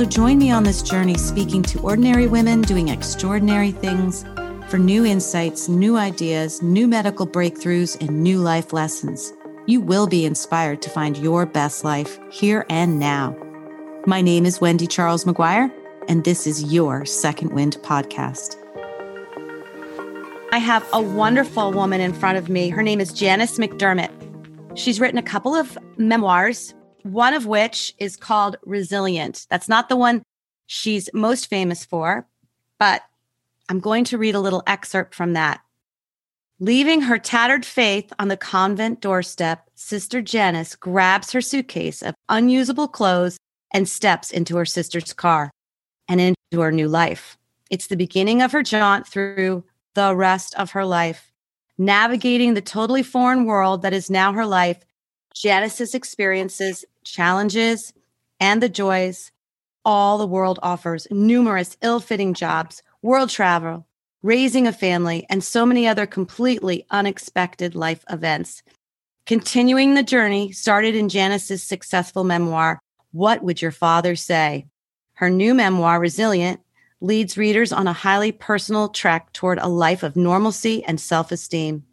So join me on this journey speaking to ordinary women doing extraordinary things for new insights, new ideas, new medical breakthroughs, and new life lessons. You will be inspired to find your best life here and now. My name is Wendy Charles McGuire, and this is your Second Wind podcast. I have a wonderful woman in front of me. Her name is Janice McDermott. She's written a couple of memoirs, one of which is called Resilient. That's not the one she's most famous for, but I'm going to read a little excerpt from that. Leaving her tattered faith on the convent doorstep, Sister Janice grabs her suitcase of unusable clothes and steps into her sister's car and into her new life. It's the beginning of her jaunt through the rest of her life. Navigating the totally foreign world that is now her life, Janice's experiences, challenges, and the joys all the world offers numerous ill fitting jobs, world travel, raising a family, and so many other completely unexpected life events. Continuing the journey started in Janice's successful memoir, What Would Your Father Say? Her new memoir, Resilient, leads readers on a highly personal trek toward a life of normalcy and self esteem,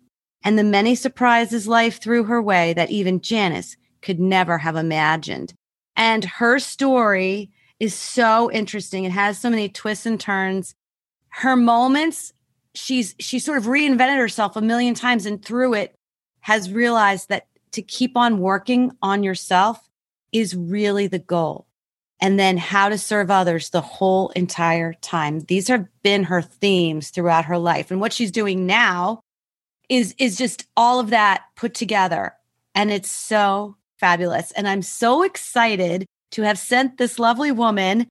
and the many surprises life threw her way that even Janice could never have imagined. And her story is so interesting. It has so many twists and turns. Her moments, she's she sort of reinvented herself a million times and through it has realized that to keep on working on yourself is really the goal and then how to serve others the whole entire time. These have been her themes throughout her life. And what she's doing now is is just all of that put together. And it's so fabulous. And I'm so excited to have sent this lovely woman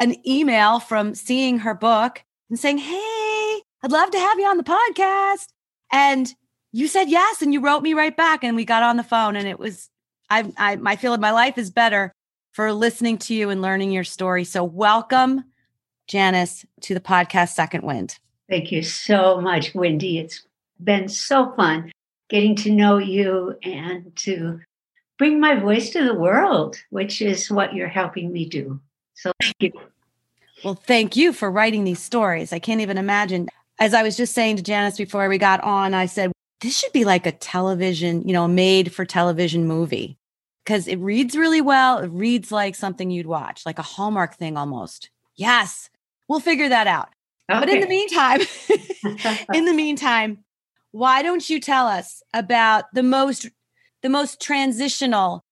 an email from seeing her book and saying, Hey, I'd love to have you on the podcast. And you said yes. And you wrote me right back. And we got on the phone. And it was, I, I, I feel my life is better for listening to you and learning your story. So, welcome, Janice, to the podcast Second Wind. Thank you so much, Wendy. It's been so fun getting to know you and to bring my voice to the world, which is what you're helping me do. So, thank you. Well, thank you for writing these stories. I can't even imagine. As I was just saying to Janice before we got on, I said, this should be like a television, you know, made for television movie because it reads really well. It reads like something you'd watch, like a Hallmark thing almost. Yes, we'll figure that out. Okay. But in the meantime, in the meantime, why don't you tell us about the most the most transitional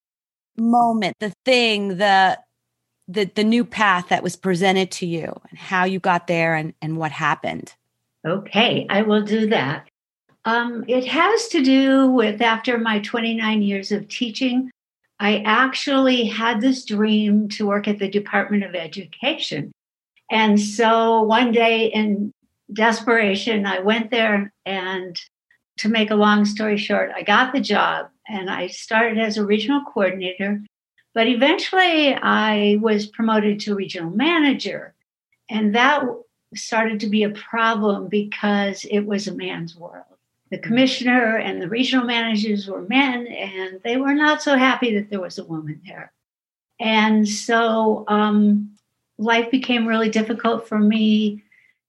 moment, the thing, the the the new path that was presented to you and how you got there and and what happened? Okay, I will do that. Um, it has to do with after my 29 years of teaching, I actually had this dream to work at the Department of Education. And so one day in desperation, I went there and to make a long story short, I got the job and I started as a regional coordinator. But eventually I was promoted to regional manager. And that started to be a problem because it was a man's world the commissioner and the regional managers were men, and they were not so happy that there was a woman there. And so um, life became really difficult for me.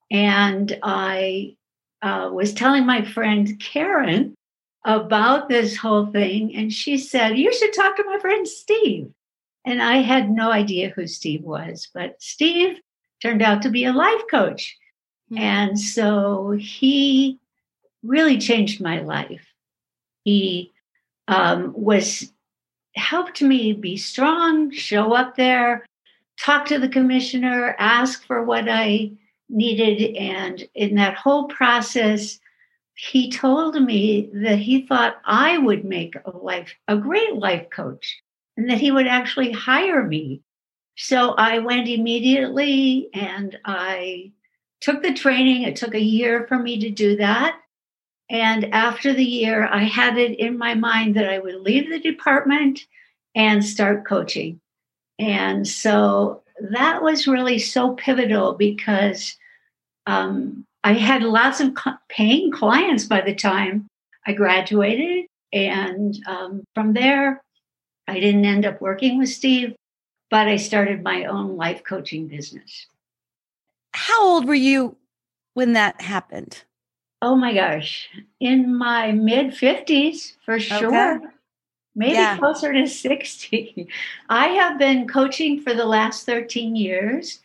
And I uh, was telling my friend Karen about this whole thing, and she said, You should talk to my friend Steve. And I had no idea who Steve was, but Steve turned out to be a life coach. Mm-hmm. And so he really changed my life. He um, was helped me be strong, show up there, talk to the commissioner, ask for what I needed. And in that whole process, he told me that he thought I would make a life, a great life coach, and that he would actually hire me. So I went immediately and I took the training. It took a year for me to do that. And after the year, I had it in my mind that I would leave the department and start coaching. And so that was really so pivotal because um, I had lots of paying clients by the time I graduated. And um, from there, I didn't end up working with Steve, but I started my own life coaching business. How old were you when that happened? Oh my gosh, in my mid 50s for sure. Okay. Maybe yeah. closer to 60. I have been coaching for the last 13 years.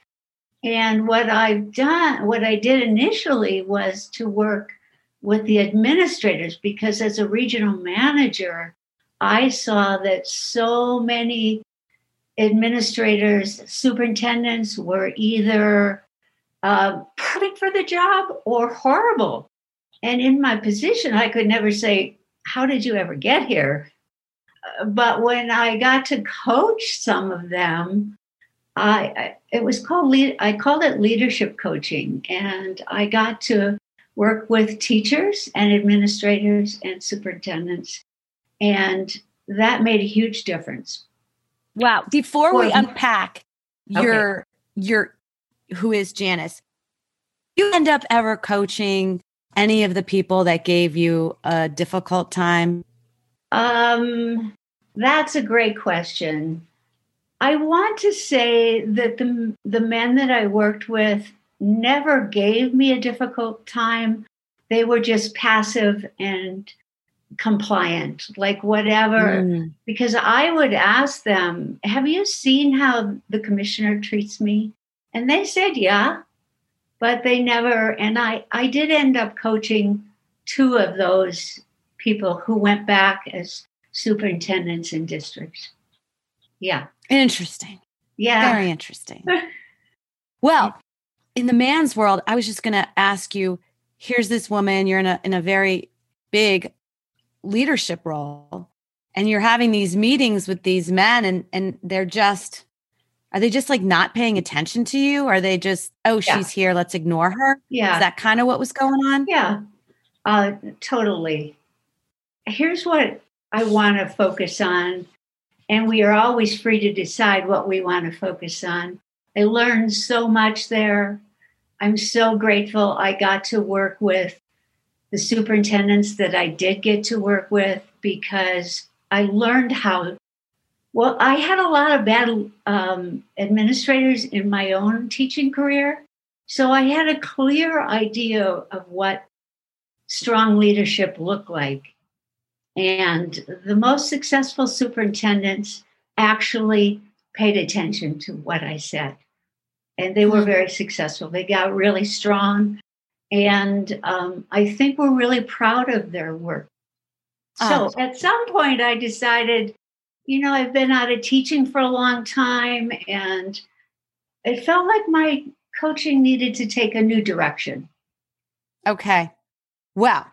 And what I've done, what I did initially was to work with the administrators because as a regional manager, I saw that so many administrators, superintendents were either uh, perfect for the job or horrible. And in my position, I could never say, How did you ever get here? Uh, but when I got to coach some of them, I it was called lead, I called it leadership coaching, and I got to work with teachers and administrators and superintendents, and that made a huge difference. Wow! Before we unpack your okay. your who is Janice, you end up ever coaching any of the people that gave you a difficult time? Um, that's a great question. I want to say that the the men that I worked with never gave me a difficult time. They were just passive and compliant, like whatever. Mm. Because I would ask them, Have you seen how the commissioner treats me? And they said, Yeah but they never and i i did end up coaching two of those people who went back as superintendents in districts yeah interesting yeah very interesting well in the man's world i was just going to ask you here's this woman you're in a in a very big leadership role and you're having these meetings with these men and and they're just are they just like not paying attention to you? Are they just, oh, yeah. she's here, let's ignore her? Yeah. Is that kind of what was going on? Yeah, uh, totally. Here's what I want to focus on, and we are always free to decide what we want to focus on. I learned so much there. I'm so grateful I got to work with the superintendents that I did get to work with because I learned how well, I had a lot of bad um, administrators in my own teaching career. So I had a clear idea of what strong leadership looked like. And the most successful superintendents actually paid attention to what I said. And they were hmm. very successful. They got really strong. And um, I think we're really proud of their work. So oh. at some point, I decided you know, I've been out of teaching for a long time and it felt like my coaching needed to take a new direction. Okay. Well,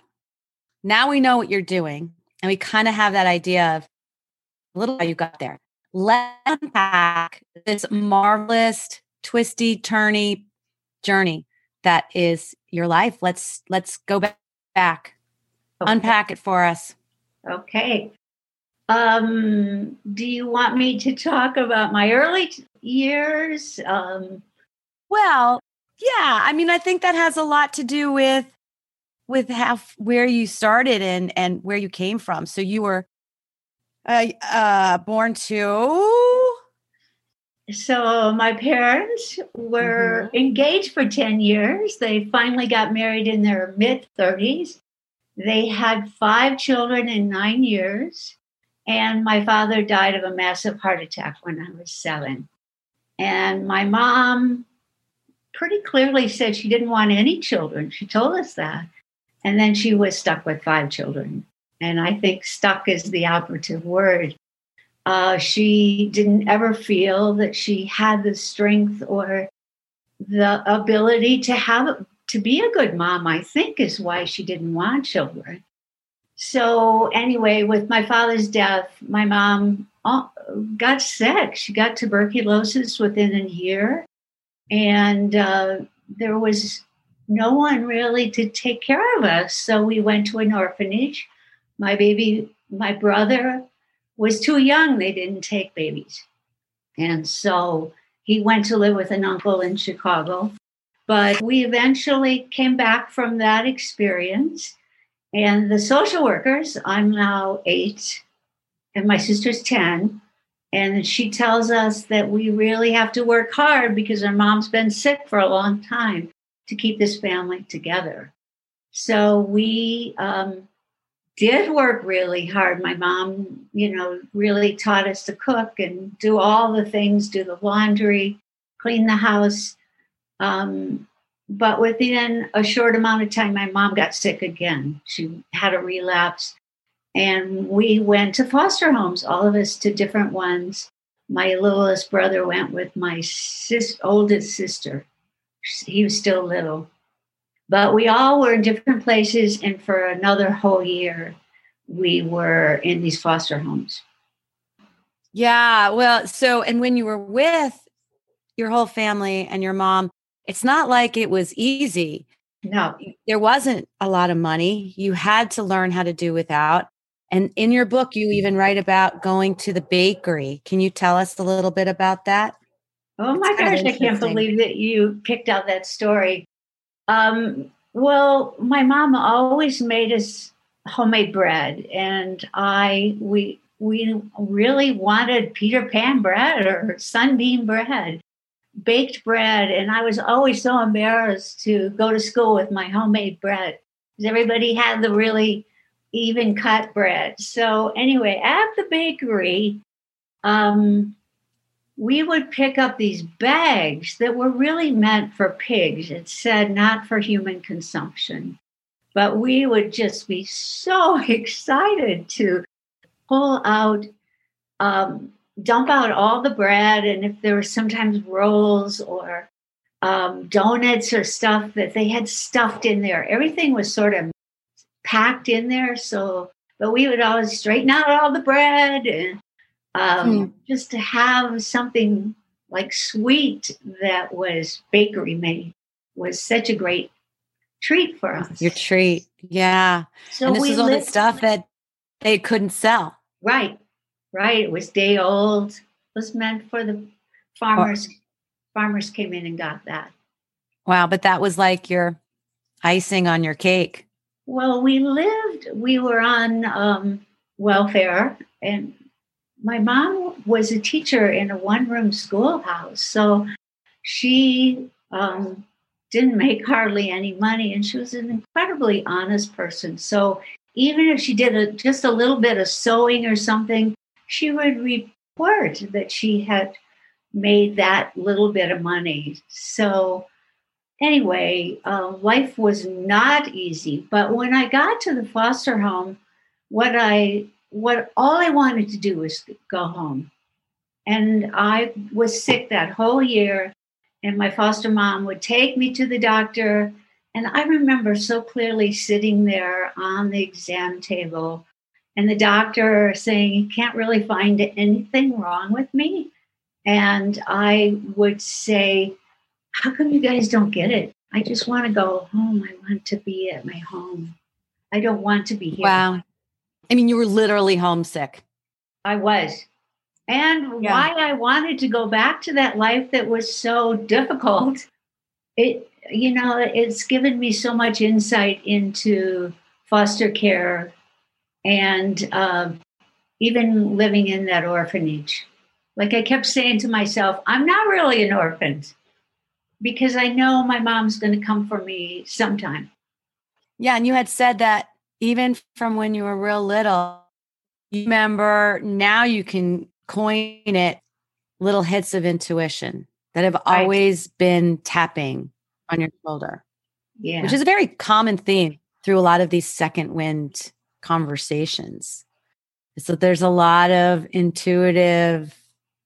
now we know what you're doing and we kind of have that idea of a little how you got there. Let's unpack this marvelous, twisty, turny journey that is your life. Let's let's go back. Okay. Unpack it for us. Okay. Um, do you want me to talk about my early t- years? Um, well, yeah. I mean, I think that has a lot to do with with how where you started and and where you came from. So you were uh, uh, born to. So my parents were mm-hmm. engaged for ten years. They finally got married in their mid thirties. They had five children in nine years. And my father died of a massive heart attack when I was seven. And my mom pretty clearly said she didn't want any children. She told us that. And then she was stuck with five children. And I think stuck is the operative word. Uh, she didn't ever feel that she had the strength or the ability to have to be a good mom. I think is why she didn't want children. So, anyway, with my father's death, my mom uh, got sick. She got tuberculosis within a year. And uh, there was no one really to take care of us. So we went to an orphanage. My baby, my brother was too young. They didn't take babies. And so he went to live with an uncle in Chicago. But we eventually came back from that experience. And the social workers, I'm now eight, and my sister's 10. And she tells us that we really have to work hard because our mom's been sick for a long time to keep this family together. So we um, did work really hard. My mom, you know, really taught us to cook and do all the things, do the laundry, clean the house. Um, but within a short amount of time, my mom got sick again. She had a relapse. And we went to foster homes, all of us to different ones. My littlest brother went with my sis- oldest sister. He was still little. But we all were in different places, and for another whole year, we were in these foster homes. Yeah. Well, so, and when you were with your whole family and your mom, it's not like it was easy. No. There wasn't a lot of money. You had to learn how to do without. And in your book, you even write about going to the bakery. Can you tell us a little bit about that? Oh my gosh, I can't believe that you picked out that story. Um, well, my mom always made us homemade bread, and I we we really wanted Peter Pan bread or sunbeam bread, baked bread, and I was always so embarrassed to go to school with my homemade bread because everybody had the really even cut bread. So anyway, at the bakery, um, we would pick up these bags that were really meant for pigs. It said not for human consumption. But we would just be so excited to pull out, um, dump out all the bread. And if there were sometimes rolls or um, donuts or stuff that they had stuffed in there, everything was sort of packed in there. So, but we would always straighten out all the bread and um, mm. just to have something like sweet that was bakery made was such a great treat for us. Your treat, yeah. So and this is all the stuff that they couldn't sell. Right, right. It was day old. It was meant for the farmers. Oh. Farmers came in and got that. Wow, but that was like your icing on your cake. Well, we lived. We were on um, welfare, and my mom was a teacher in a one room schoolhouse. So she um, didn't make hardly any money and she was an incredibly honest person. So even if she did a, just a little bit of sewing or something, she would report that she had made that little bit of money. So anyway, uh, life was not easy. But when I got to the foster home, what I what all I wanted to do was go home. And I was sick that whole year, and my foster mom would take me to the doctor. And I remember so clearly sitting there on the exam table and the doctor saying, You can't really find anything wrong with me. And I would say, How come you guys don't get it? I just want to go home. I want to be at my home. I don't want to be here. Wow. I mean, you were literally homesick. I was. And yeah. why I wanted to go back to that life that was so difficult, it, you know, it's given me so much insight into foster care and uh, even living in that orphanage. Like I kept saying to myself, I'm not really an orphan because I know my mom's going to come for me sometime. Yeah. And you had said that even from when you were real little, you remember now you can coin it little hits of intuition that have always been tapping on your shoulder. Yeah. Which is a very common theme through a lot of these second wind conversations. So there's a lot of intuitive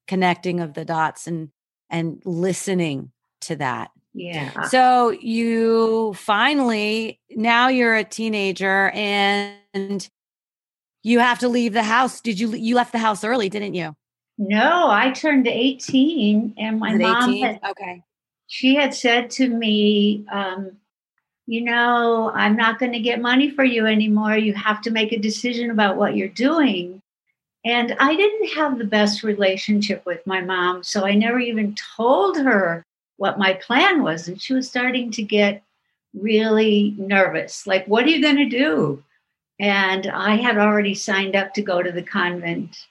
connecting of the dots and and listening to that. Yeah. So you finally now you're a teenager and you have to leave the house. Did you you left the house early, didn't you? No, I turned 18 and my mom had, okay. She had said to me, um, you know, I'm not going to get money for you anymore. You have to make a decision about what you're doing. And I didn't have the best relationship with my mom. So I never even told her what my plan was. And she was starting to get really nervous. Like, what are you going to do? And I had already signed up to go to the convent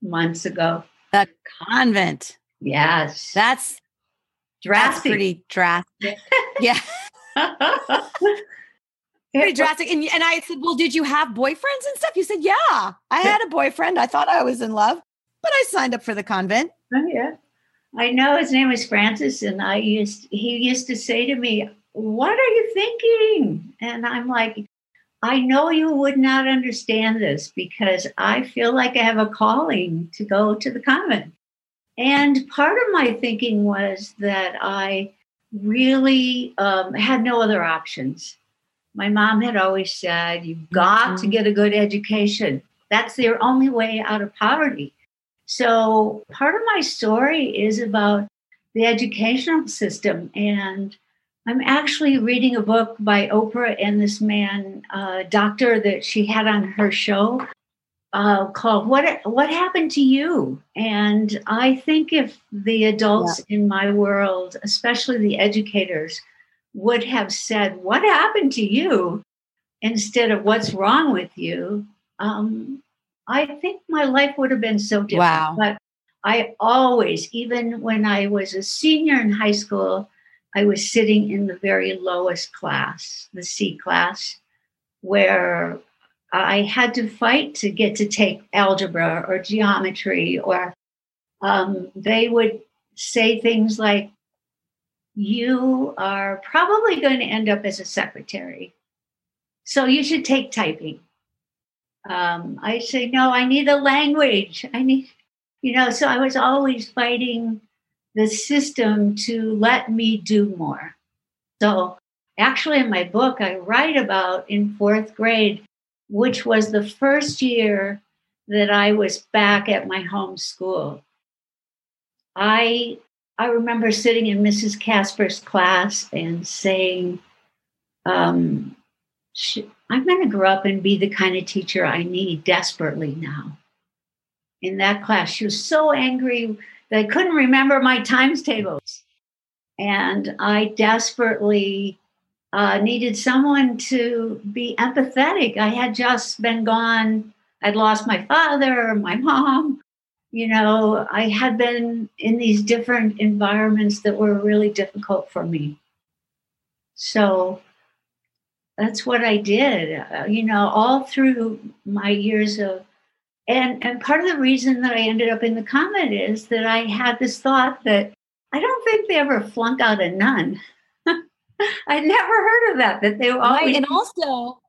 months ago. The convent. Yes. That's drastic. That's pretty drastic. yeah. pretty drastic. And, and I said, Well, did you have boyfriends and stuff? You said, Yeah, I had a boyfriend. I thought I was in love, but I signed up for the convent. Oh, yeah. I know his name was Francis, and I used he used to say to me, What are you thinking? And I'm like, I know you would not understand this because I feel like I have a calling to go to the convent. And part of my thinking was that I really um, had no other options. My mom had always said, You've got mm-hmm. to get a good education. That's their only way out of poverty. So, part of my story is about the educational system. And I'm actually reading a book by Oprah and this man, uh, doctor, that she had on her show uh, called "What What Happened to You?" And I think if the adults yeah. in my world, especially the educators, would have said, "What happened to you?" instead of "What's wrong with you," um, I think my life would have been so different. Wow. But I always, even when I was a senior in high school, I was sitting in the very lowest class, the C class, where I had to fight to get to take algebra or geometry, or um, they would say things like, You are probably going to end up as a secretary. So you should take typing. Um, I say, No, I need a language. I need, you know, so I was always fighting the system to let me do more. So actually, in my book, I write about in fourth grade which was the first year that I was back at my home school. I I remember sitting in Mrs. Casper's class and saying, um, I'm going to grow up and be the kind of teacher I need desperately now. In that class, she was so angry that I couldn't remember my times tables. And I desperately uh, needed someone to be empathetic. I had just been gone. I'd lost my father, my mom. You know, I had been in these different environments that were really difficult for me. So that's what I did. Uh, you know, all through my years of and and part of the reason that I ended up in the convent is that I had this thought that I don't think they ever flunk out a nun. I'd never heard of that. That they always right. and also,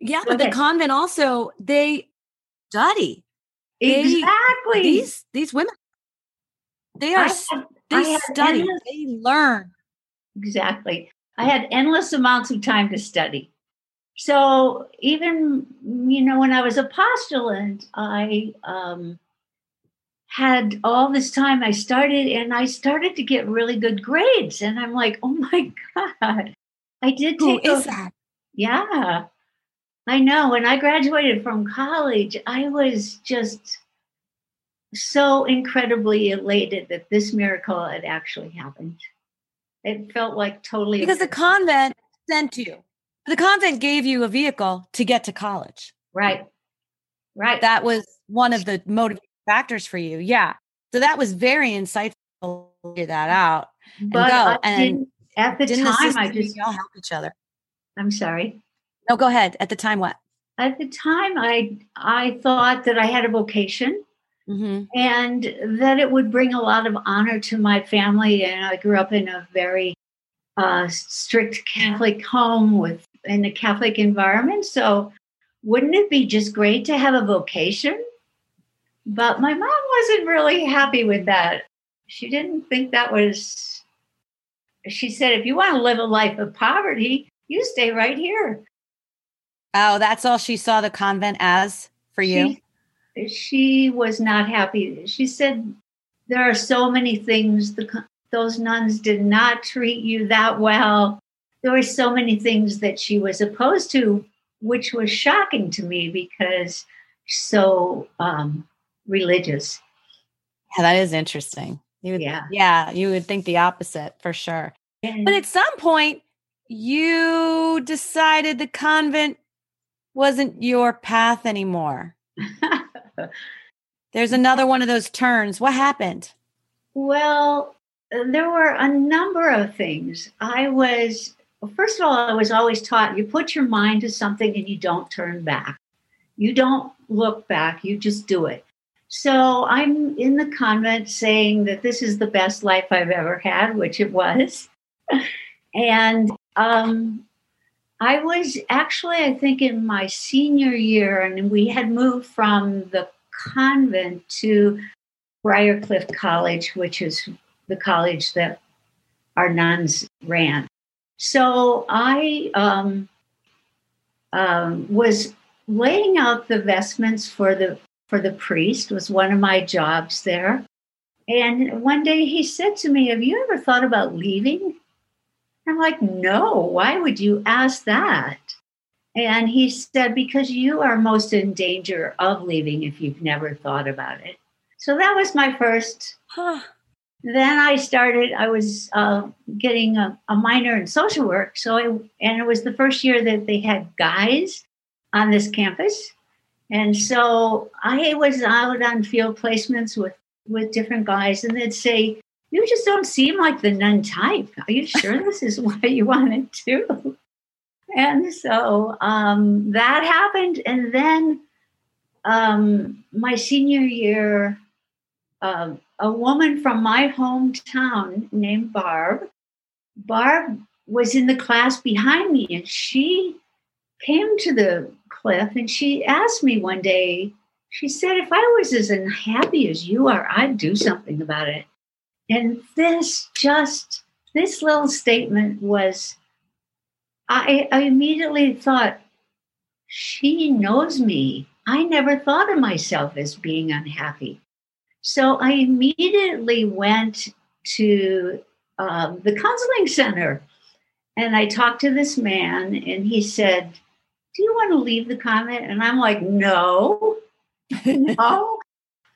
yeah, but the convent also they study exactly they, these these women. They are had, they study. They learn exactly. I had endless amounts of time to study. So even you know when I was a postulant, I um, had all this time I started and I started to get really good grades. And I'm like, oh my God. I did take Who is a, that? Yeah. I know. When I graduated from college, I was just so incredibly elated that this miracle had actually happened. It felt like totally because the convent sent you. The convent gave you a vehicle to get to college. Right. Right. That was one of the motivating factors for you. Yeah. So that was very insightful to figure that out. But and, and at the time, I just all help each other. I'm sorry. No, go ahead. At the time, what? At the time, I I thought that I had a vocation. Mm-hmm. And that it would bring a lot of honor to my family. And I grew up in a very uh, strict Catholic home with in a Catholic environment. So, wouldn't it be just great to have a vocation? But my mom wasn't really happy with that. She didn't think that was, she said, if you want to live a life of poverty, you stay right here. Oh, that's all she saw the convent as for you? She, she was not happy. She said, there are so many things the, those nuns did not treat you that well. there were so many things that she was opposed to, which was shocking to me because so um, religious. Yeah, that is interesting. You would, Yeah. yeah, you would think the opposite for sure. And But at some point, you decided the convent wasn't your path anymore. There's another one of those turns. What happened? Well, there were a number of things. I was, well, first of all, I was always taught you put your mind to something and you don't turn back. You don't look back, you just do it. So I'm in the convent saying that this is the best life I've ever had, which it was. and um, I was actually, I think, in my senior year, and we had moved from the convent to Briar Cliff College, which is the college that our nuns ran. So I um, um, was laying out the vestments for the for the priest was one of my jobs there. And one day he said to me, "Have you ever thought about leaving?" I'm like, "No. Why would you ask that?" And he said, "Because you are most in danger of leaving if you've never thought about it." So that was my first Huh. then I started. I was uh, getting a, a minor in social work. So, I, and it was the first year that they had guys on this campus, and so I was out on field placements with with different guys, and they'd say, "You just don't seem like the nun type. Are you sure this is what you want to do?" And so um, that happened, and then um, my senior year um, a woman from my hometown named Barb. Barb was in the class behind me, and she came to the cliff and she asked me one day, she said, If I was as unhappy as you are, I'd do something about it. And this just, this little statement was, I, I immediately thought, she knows me. I never thought of myself as being unhappy. So I immediately went to um, the counseling center and I talked to this man, and he said, Do you want to leave the comment? And I'm like, No, no.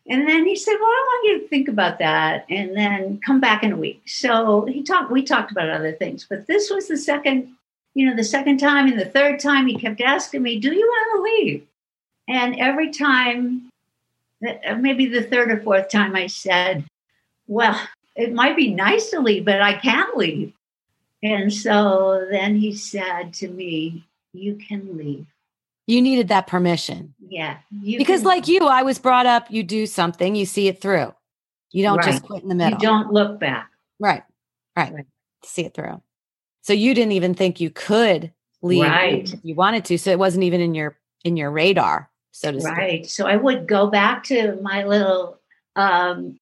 And then he said, Well, I want you to think about that and then come back in a week. So he talked, we talked about other things, but this was the second, you know, the second time and the third time he kept asking me, Do you want to leave? And every time uh, maybe the third or fourth time I said, Well, it might be nice to leave, but I can't leave. And so then he said to me, You can leave. You needed that permission. Yeah. Because, can- like you, I was brought up, you do something, you see it through. You don't just Right. quit in the middle. you don't look back. Right. Right. Right. See it through. So you didn't even think you could leave Right. if you wanted to. So it wasn't even in your in your radar, so to speak. Right. So I would go back to my little um,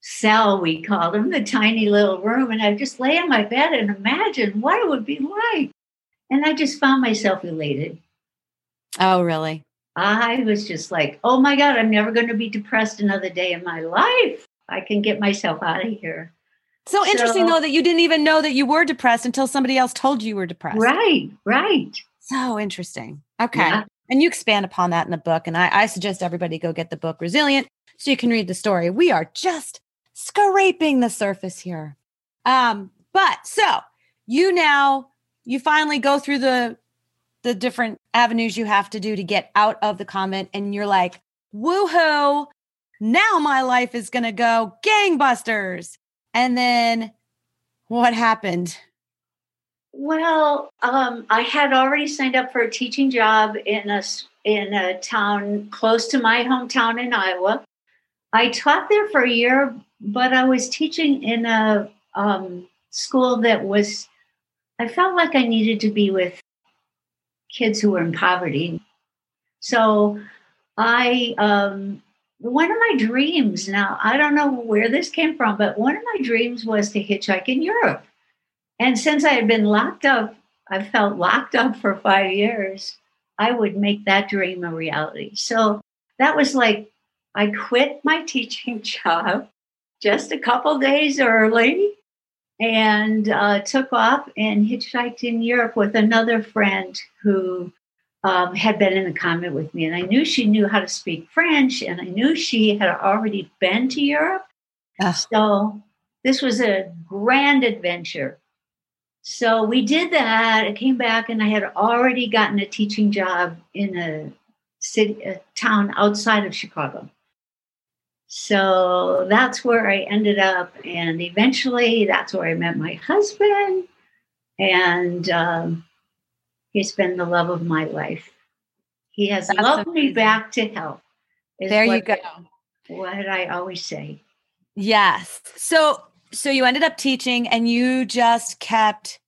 cell, we called them, the tiny little room, and I'd just lay in my bed and imagine what it would be like. And I just found myself elated. Oh, really? I was just like, oh my God, I'm never going to be depressed another day in my life. I can get myself out of here. So interesting So- though that you didn't even know that you were depressed until somebody else told you you were depressed. Right, right. So interesting. Okay. Yeah. And you expand upon that in the book. And I, I suggest everybody go get the book Resilient so you can read the story. We are just scraping the surface here. Um, but so you now you finally go through the the different avenues you have to do to get out of the convent, and you're like, woohoo, now my life is gonna go gangbusters. And then what happened? Well, um, I had already signed up for a teaching job in a in a town close to my hometown in Iowa. I taught there for a year, but I was teaching in a um, school that was. I felt like I needed to be with kids who were in poverty, so I. Um, one of my dreams now, I don't know where this came from, but one of my dreams was to hitchhike in Europe. And since I had been locked up, I felt locked up for five years, I would make that dream a reality. So that was like, I quit my teaching job just a couple days early and uh, took off and hitchhiked in Europe with another friend who um, had been in the convent with me. And I knew she knew how to speak French, and I knew she had already been to Europe. Oh. So this was a grand adventure. So we did that. I came back, and I had already gotten a teaching job in a city, a town outside of Chicago. So that's where I ended up. And eventually, that's where I met my husband. And um, he's been the love of my life. He has that's loved amazing. me back to health. There you go. what I always say. Yes. So, so you ended up teaching and you just kept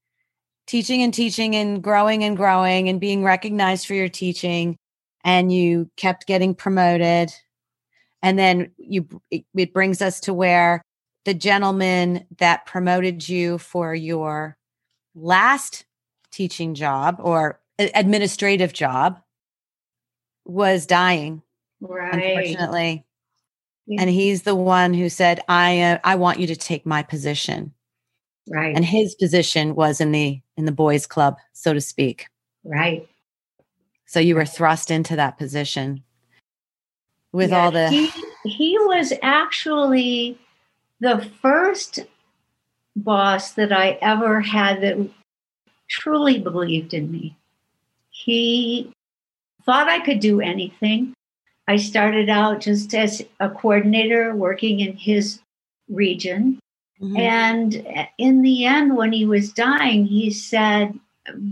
teaching and teaching and growing and growing and being recognized for your teaching and you kept getting promoted and then you it brings us to where the gentleman that promoted you for your last teaching job or administrative job was dying right. unfortunately. Yeah. and he's the one who said i uh, i want you to take my position. Right. And his position was in the in the boys club so to speak. Right. So you were thrust into that position with yeah, all the he, he was actually the first boss that I ever had that truly believed in me. He thought I could do anything. I started out just as a coordinator working in his region. Mm-hmm. And in the end, when he was dying, he said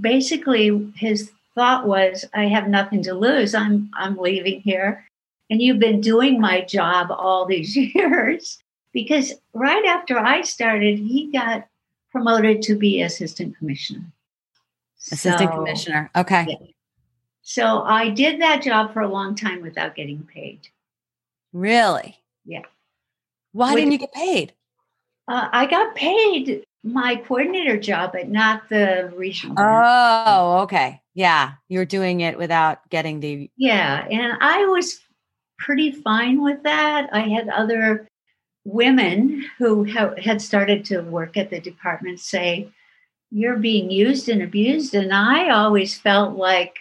basically his thought was, I have nothing to lose. I'm I'm leaving here and you've been doing my job all these years. Because right after I started, he got promoted to be assistant commissioner. Assistant so, commissioner. Okay. Yeah. So I did that job for a long time without getting paid. Really? Yeah. Why With, didn't you get paid? Uh, I got paid my coordinator job, but not the regional. Oh, okay. Yeah. You're doing it without getting the. Yeah. And I was pretty fine with that. I had other women who ha- had started to work at the department say, You're being used and abused. And I always felt like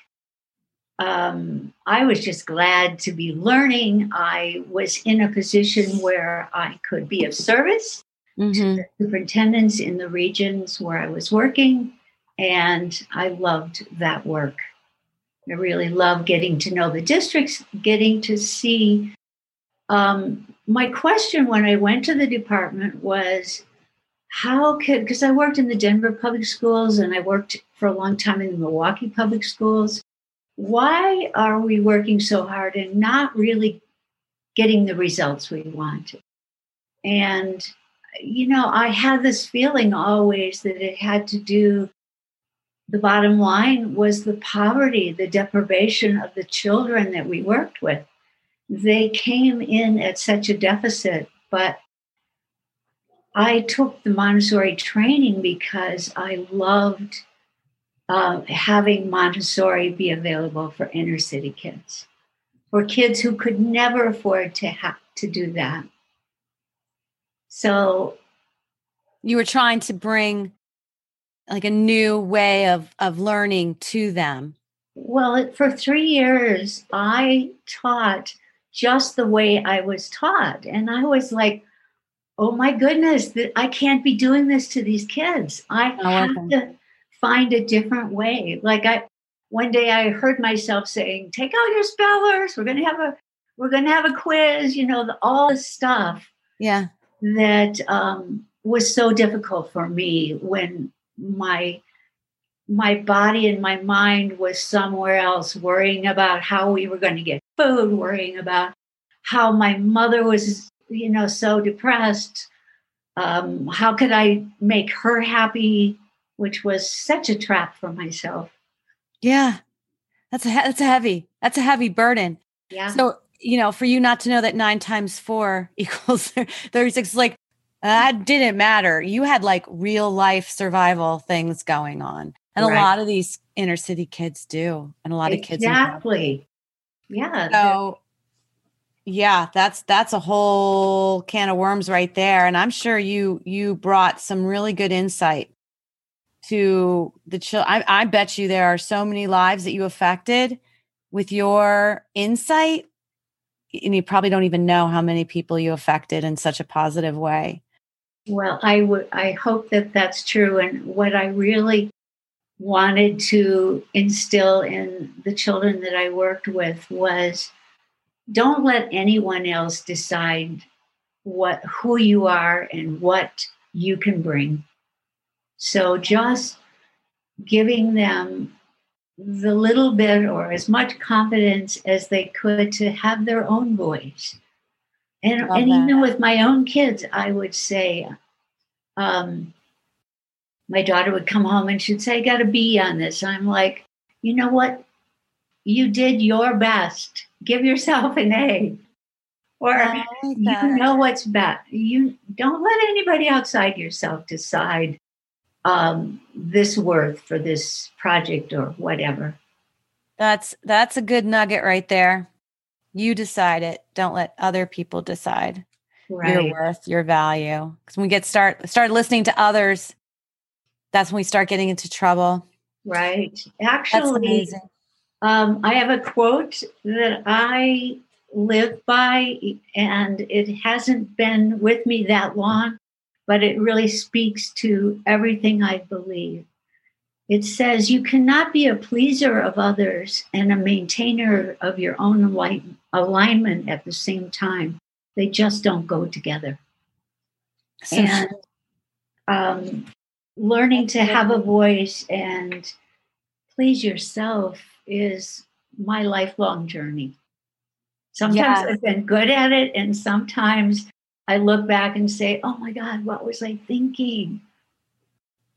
um, I was just glad to be learning. I was in a position where I could be of service mm-hmm. to the superintendents in the regions where I was working. And I loved that work. I really love getting to know the districts, getting to see. Um, my question when I went to the department was how could, because I worked in the Denver public schools and I worked for a long time in the Milwaukee public schools. Why are we working so hard and not really getting the results we want? And, you know, I had this feeling always that it had to do the bottom line was the poverty, the deprivation of the children that we worked with. They came in at such a deficit, but I took the Montessori training because I loved uh, having Montessori be available for inner city kids, for kids who could never afford to have to do that. So, you were trying to bring like a new way of of learning to them? Well for 3 years i taught just the way i was taught and i was like oh my goodness that i can't be doing this to these kids. I oh, have okay. to find a different way. Like i one day i heard myself saying take out your spellers we're going to have a we're going to have a quiz you know the, all the stuff yeah. that um, was so difficult for me when my my body and my mind was somewhere else worrying about how we were going to get food worrying about how my mother was you know so depressed. Um, how could i make her happy which was such a trap for myself. Yeah that's a that's a heavy that's a heavy burden. Yeah. So you know for you not to know that nine times four equals 36 like Uh, that didn't matter. You had like real life survival things going on. And right. a lot of these inner city kids do. And a lot exactly. of kids. Exactly. Yeah. So yeah that's that's a whole can of worms right there and i'm sure you you brought some really good insight to the child I, I bet you there are so many lives that you affected with your insight and you probably don't even know how many people you affected in such a positive way well i would i hope that that's true and what i really wanted to instill in the children that i worked with was don't let anyone else decide what who you are and what you can bring. So just giving them the little bit or as much confidence as they could to have their own voice and, and even with my own kids i would say um, my daughter would come home and she'd say i got a b on this i'm like you know what you did your best give yourself an A. Or like you know what's best. You don't let anybody outside yourself decide um, this worth for this project or whatever. That's that's a good nugget right there. You decide it. Don't let other people decide right. your worth, your value. Because when we get start start listening to others, that's when we start getting into trouble. Right. Actually, um, I have a quote that I live by, and it hasn't been with me that long, but it really speaks to everything I believe. It says, You cannot be a pleaser of others and a maintainer of your own alignment at the same time. They just don't go together. So and um, learning to have a voice and please yourself is my lifelong journey. Sometimes yes. I've been good at it, and sometimes I look back and say, "Oh my God, what was I thinking?"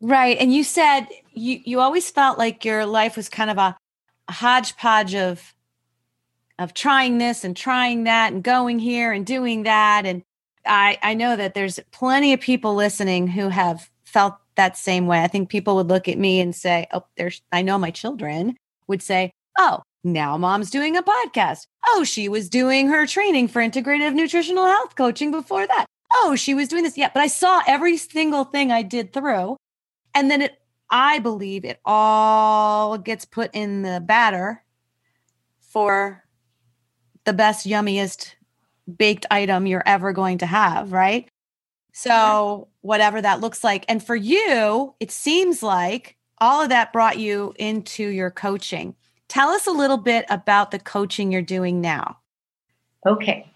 Right, and you said you you always felt like your life was kind of a, hodgepodge of of trying this and trying that and going here and doing that and I I know that there's plenty of people listening who have felt that same way. I think people would look at me and say, "Oh, there's I know my children would say, Oh, now mom's doing a podcast. Oh, she was doing her training for integrative nutritional health coaching before that. Oh, she was doing this. Yeah, but I saw every single thing I did through. And then it, I believe it all gets put in the batter for the best, yummiest baked item you're ever going to have, right? So, whatever that looks like. And for you, it seems like all of that brought you into your coaching. Tell us a little bit about the coaching you're doing now. Okay.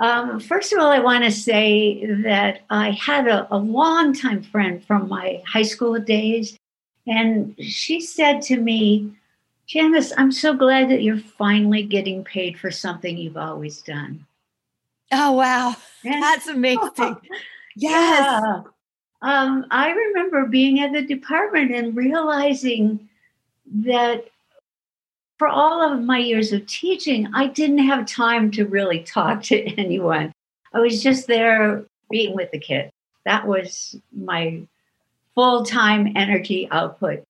Um, first of all, I want to say that I had a, a longtime friend from my high school days, and she said to me, Janice, I'm so glad that you're finally getting paid for something you've always done. Oh, wow. And, That's amazing. yes. Yeah. Um, I remember being at the department and realizing that for all of my years of teaching, I didn't have time to really talk to anyone. I was just there being with the kids. That was my full time energy output.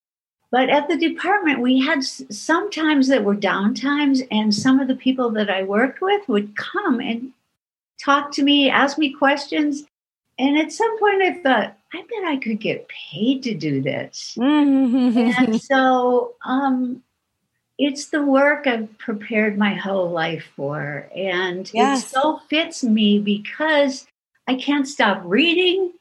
But at the department, we had some times that were downtimes, and some of the people that I worked with would come and talk to me, ask me questions. And at some point, I thought, I bet I could get paid to do this. and so um, it's the work I've prepared my whole life for. And yes. it so fits me because I can't stop reading.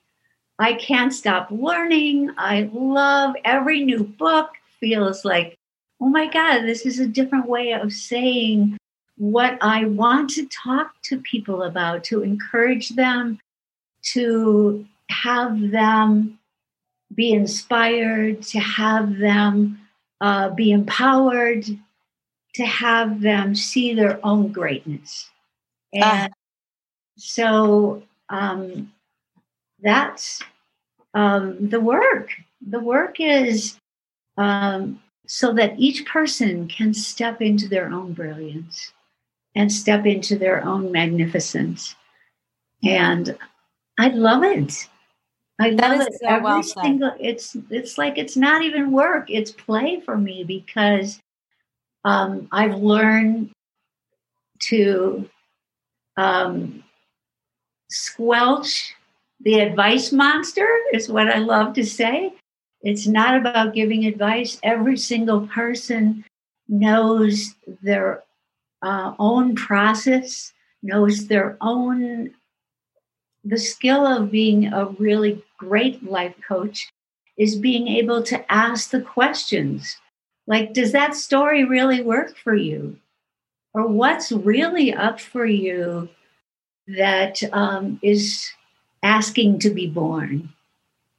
I can't stop learning. I love every new book, feels like, oh my God, this is a different way of saying what I want to talk to people about, to encourage them to have them be inspired, to have them uh, be empowered, to have them see their own greatness. Ah. And so um, that's um, the work. The work is um, so that each person can step into their own brilliance and step into their own magnificence. And I love it. I love it. So Every well single it's it's like it's not even work, it's play for me because um, I've learned to um, squelch the advice monster, is what I love to say. It's not about giving advice. Every single person knows their uh, own process, knows their own, the skill of being a really great life coach is being able to ask the questions like, does that story really work for you? Or what's really up for you that um, is asking to be born?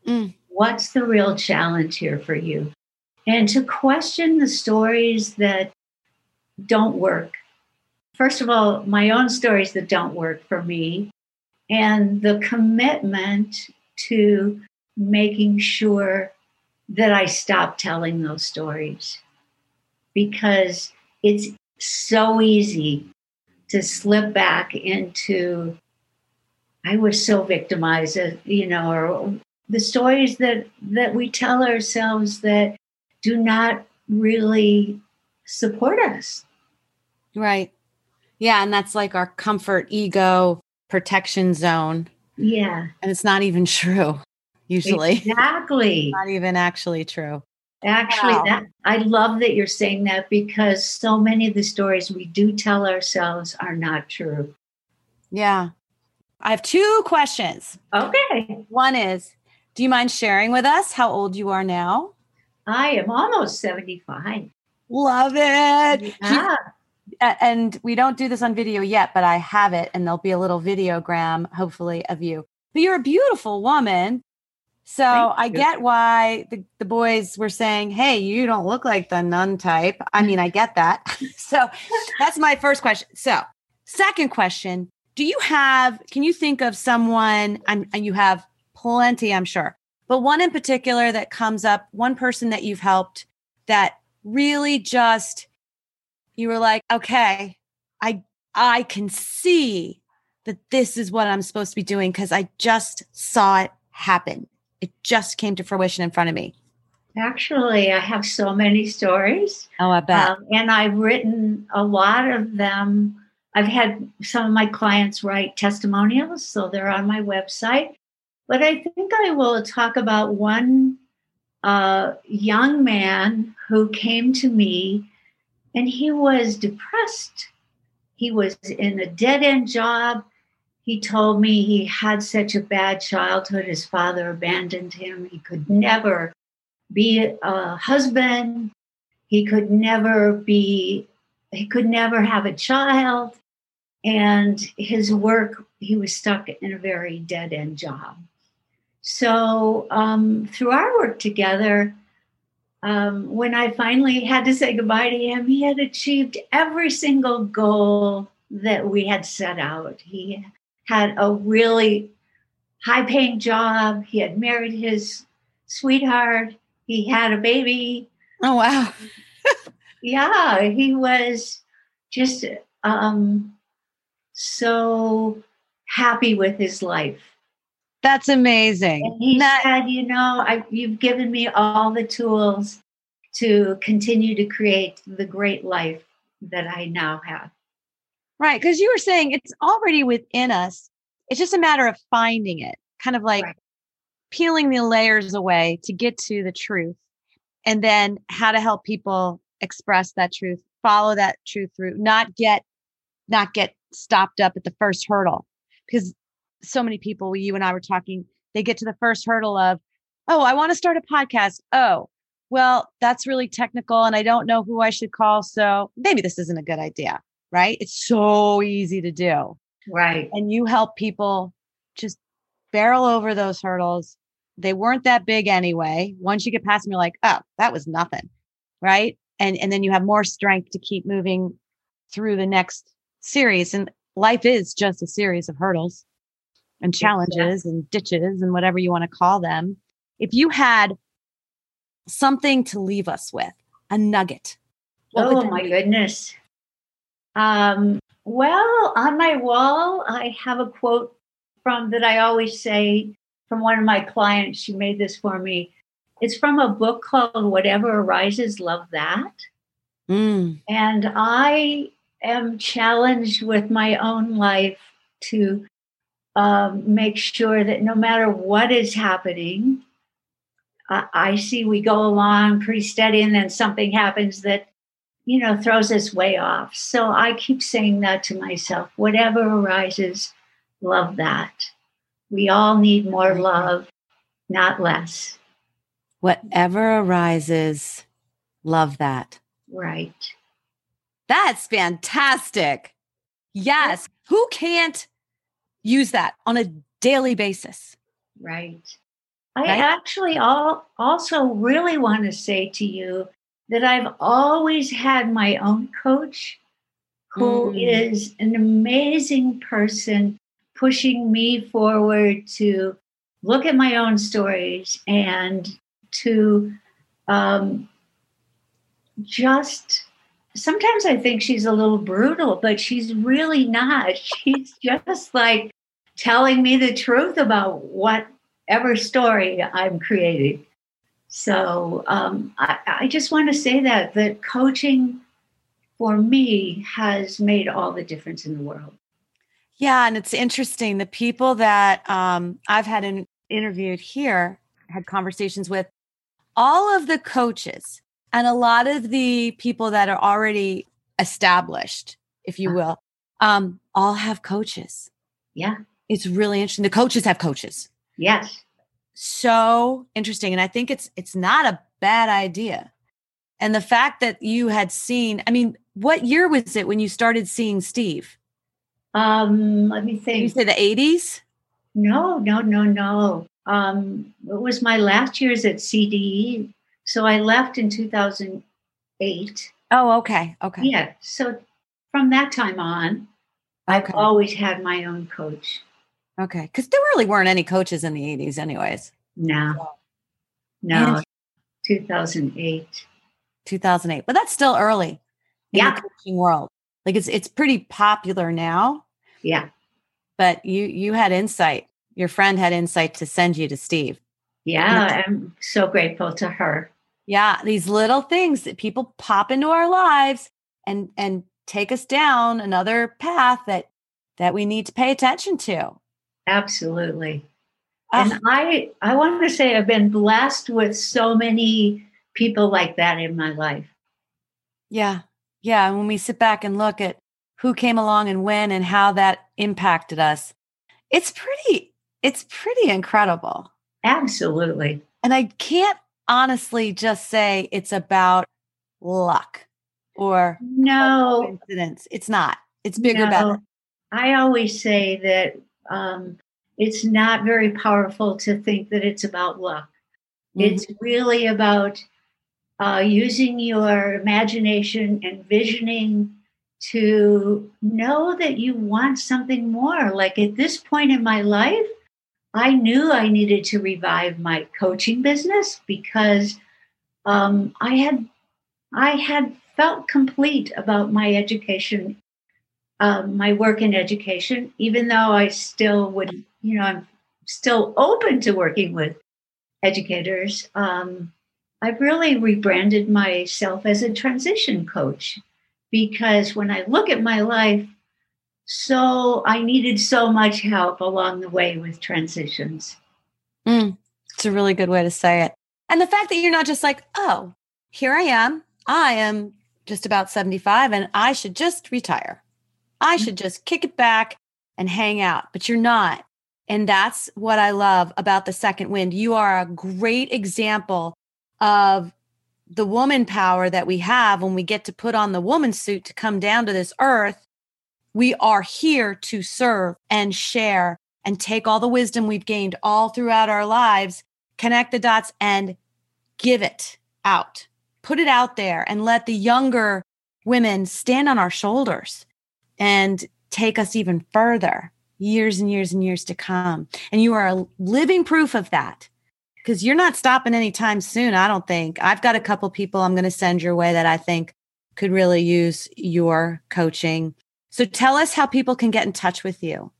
Mm. What's the real challenge here for you? And to question the stories that don't work. First of all, my own stories that don't work for me, and the commitment to making sure that I stop telling those stories because it's so easy to slip back into I was so victimized, uh, you know, or the stories that that we tell ourselves that do not really support us. Right. Yeah, and that's like our comfort ego protection zone. Yeah. And it's not even true usually. Exactly. not even actually true. Actually, wow. that I love that you're saying that because so many of the stories we do tell ourselves are not true. Yeah. I have two questions. Okay. One is, do you mind sharing with us how old you are now? I am almost 75. Love it. Yeah. And we don't do this on video yet, but I have it, and there'll be a little videogram, hopefully, of you. But you're a beautiful woman. So I get why the, the boys were saying, Hey, you don't look like the nun type. I mean, I get that. so that's my first question. So, second question Do you have, can you think of someone, and you have plenty, I'm sure, but one in particular that comes up, one person that you've helped that really just, you were like, okay, I, I can see that this is what I'm supposed to be doing because I just saw it happen it just came to fruition in front of me. Actually, I have so many stories. Oh, I bet. Um, and I've written a lot of them. I've had some of my clients write testimonials, so they're on my website. But I think I will talk about one uh, young man who came to me and he was depressed. He was in a dead end job he told me he had such a bad childhood. His father abandoned him. He could never be a husband. He could never be, he could never have a child. And his work, he was stuck in a very dead end job. So, um, through our work together, um, when I finally had to say goodbye to him, he had achieved every single goal that we had set out. He had a really high paying job. He had married his sweetheart. He had a baby. Oh, wow. yeah, he was just um, so happy with his life. That's amazing. And he that- said, You know, I, you've given me all the tools to continue to create the great life that I now have. Right. Because you were saying it's already within us. It's just a matter of finding it, kind of like right. peeling the layers away to get to the truth. And then how to help people express that truth, follow that truth through, not get not get stopped up at the first hurdle. Because so many people, you and I were talking, they get to the first hurdle of, oh, I want to start a podcast. Oh, well, that's really technical and I don't know who I should call. So maybe this isn't a good idea right? It's so easy to do. Right. And you help people just barrel over those hurdles. They weren't that big anyway. Once you get past them, you're like, oh, that was nothing. Right. And and then you have more strength to keep moving through the next series. And life is just a series of hurdles and challenges yeah. and ditches and whatever you want to call them. If you had something to leave us with, a nugget. Oh my goodness. Um, well, on my wall, I have a quote from that I always say from one of my clients. She made this for me. It's from a book called Whatever Arises, Love That. Mm. And I am challenged with my own life to um, make sure that no matter what is happening, uh, I see we go along pretty steady, and then something happens that you know throws us way off. So I keep saying that to myself: whatever arises, love that. We all need more love, not less. Whatever arises, love that. Right. That's fantastic. Yes. Who can't use that on a daily basis? Right. I right? actually all, also really want to say to you that I've always had my own coach who mm. is an amazing person pushing me forward to look at my own stories and to um, just sometimes I think she's a little brutal, but she's really not. She's just like telling me the truth about whatever story I'm creating. So um, I, I just want to say that that coaching for me has made all the difference in the world. Yeah, and it's interesting. The people that um, I've had in, interviewed here, had conversations with, all of the coaches and a lot of the people that are already established, if you uh-huh. will, um, all have coaches. Yeah. It's really interesting. The coaches have coaches. Yes. So interesting. And I think it's it's not a bad idea. And the fact that you had seen, I mean, what year was it when you started seeing Steve? Um, let me think. You say the 80s? No, no, no, no. Um, it was my last years at CDE. So I left in 2008. Oh, okay. Okay. Yeah. So from that time on, okay. I've always had my own coach. Okay. Because there really weren't any coaches in the 80s, anyways. No. No. And 2008. 2008. But that's still early in yeah. the coaching world. Like it's it's pretty popular now. Yeah. But you you had insight. Your friend had insight to send you to Steve. Yeah, I'm so grateful to her. Yeah, these little things that people pop into our lives and and take us down another path that that we need to pay attention to. Absolutely. Uh, and I I want to say I've been blessed with so many people like that in my life. Yeah. Yeah, And when we sit back and look at who came along and when and how that impacted us, it's pretty it's pretty incredible. Absolutely. And I can't honestly just say it's about luck or no coincidence. It's not. It's bigger, no. better. I always say that um, it's not very powerful to think that it's about luck. Mm-hmm. It's really about uh, using your imagination and visioning to know that you want something more. Like at this point in my life, I knew I needed to revive my coaching business because um, I had I had felt complete about my education, uh, my work in education, even though I still would, you know, I'm still open to working with educators. Um, I've really rebranded myself as a transition coach because when I look at my life, so I needed so much help along the way with transitions. Mm, it's a really good way to say it. And the fact that you're not just like, oh, here I am. I am just about 75 and I should just retire. I mm. should just kick it back and hang out, but you're not. And that's what I love about the second wind. You are a great example of the woman power that we have when we get to put on the woman suit to come down to this earth we are here to serve and share and take all the wisdom we've gained all throughout our lives, connect the dots and give it out. Put it out there and let the younger women stand on our shoulders and take us even further years and years and years to come. And you are a living proof of that because you're not stopping anytime soon. I don't think. I've got a couple people I'm going to send your way that I think could really use your coaching so tell us how people can get in touch with you.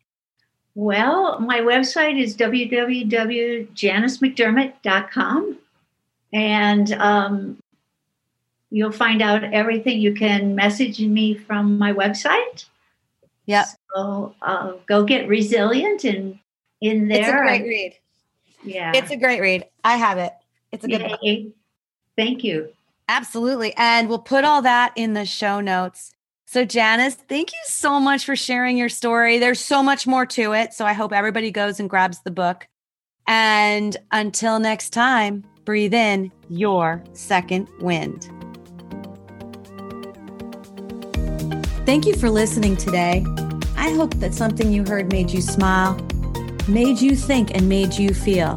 Well, my website is www.janicemcdermott.com. And um, you'll find out everything. You can message me from my website. Yep. So uh, go get resilient and in there. It's a great read. Yeah. It's a great read. I have it. It's a good book. Thank you. Absolutely. And we'll put all that in the show notes. So, Janice, thank you so much for sharing your story. There's so much more to it. So, I hope everybody goes and grabs the book. And until next time, breathe in your second wind. Thank you for listening today. I hope that something you heard made you smile, made you think, and made you feel.